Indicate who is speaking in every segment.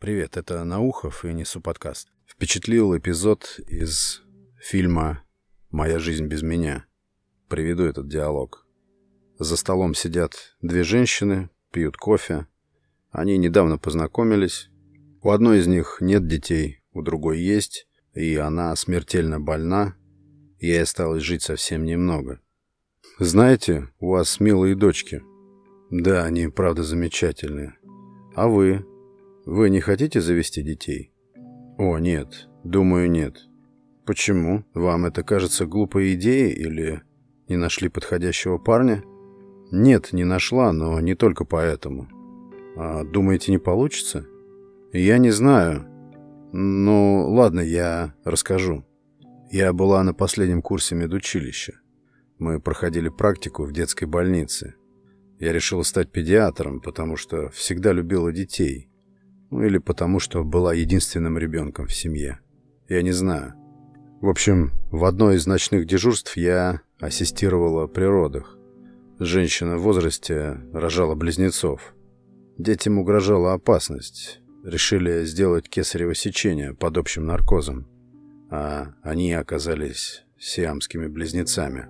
Speaker 1: Привет, это Наухов и несу подкаст. Впечатлил эпизод из фильма «Моя жизнь без меня». Приведу этот диалог. За столом сидят две женщины, пьют кофе. Они недавно познакомились. У одной из них нет детей, у другой есть, и она смертельно больна. Ей осталось жить совсем немного. Знаете, у вас милые дочки. Да, они правда замечательные. А вы? Вы не хотите завести детей? О, нет. Думаю, нет. Почему? Вам это кажется глупой идеей или не нашли подходящего парня? Нет, не нашла, но не только поэтому. А думаете, не получится? Я не знаю. Ну, ладно, я расскажу. Я была на последнем курсе медучилища. Мы проходили практику в детской больнице. Я решила стать педиатром, потому что всегда любила детей. Ну или потому, что была единственным ребенком в семье. Я не знаю. В общем, в одно из ночных дежурств я ассистировала при родах. Женщина в возрасте рожала близнецов. Детям угрожала опасность. Решили сделать кесарево сечение под общим наркозом. А они оказались сиамскими близнецами.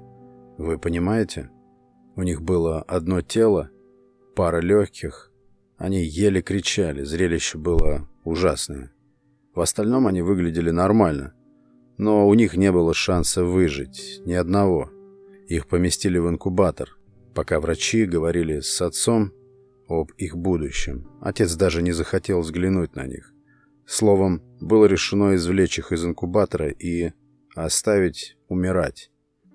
Speaker 1: Вы понимаете? У них было одно тело, пара легких, они еле кричали, зрелище было ужасное. В остальном они выглядели нормально, но у них не было шанса выжить, ни одного. Их поместили в инкубатор, пока врачи говорили с отцом об их будущем. Отец даже не захотел взглянуть на них. Словом, было решено извлечь их из инкубатора и оставить умирать.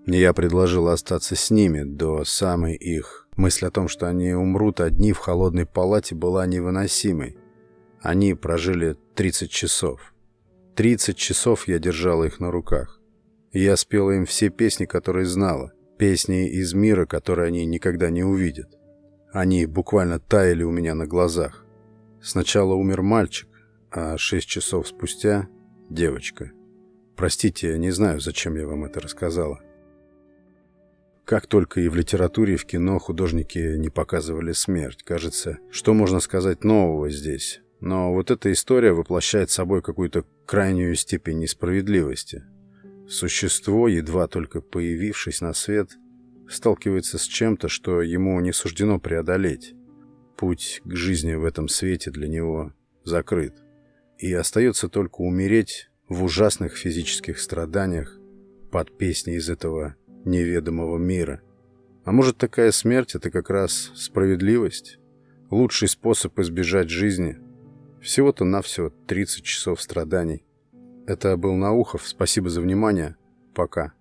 Speaker 1: Я предложил остаться с ними до самой их Мысль о том, что они умрут одни в холодной палате, была невыносимой. Они прожили 30 часов. 30 часов я держала их на руках. Я спела им все песни, которые знала. Песни из мира, которые они никогда не увидят. Они буквально таяли у меня на глазах. Сначала умер мальчик, а шесть часов спустя — девочка. Простите, я не знаю, зачем я вам это рассказала. Как только и в литературе, и в кино художники не показывали смерть. Кажется, что можно сказать нового здесь? Но вот эта история воплощает собой какую-то крайнюю степень несправедливости. Существо, едва только появившись на свет, сталкивается с чем-то, что ему не суждено преодолеть. Путь к жизни в этом свете для него закрыт. И остается только умереть в ужасных физических страданиях под песни из этого неведомого мира. А может, такая смерть — это как раз справедливость? Лучший способ избежать жизни? Всего-то навсего 30 часов страданий. Это был Наухов. Спасибо за внимание. Пока.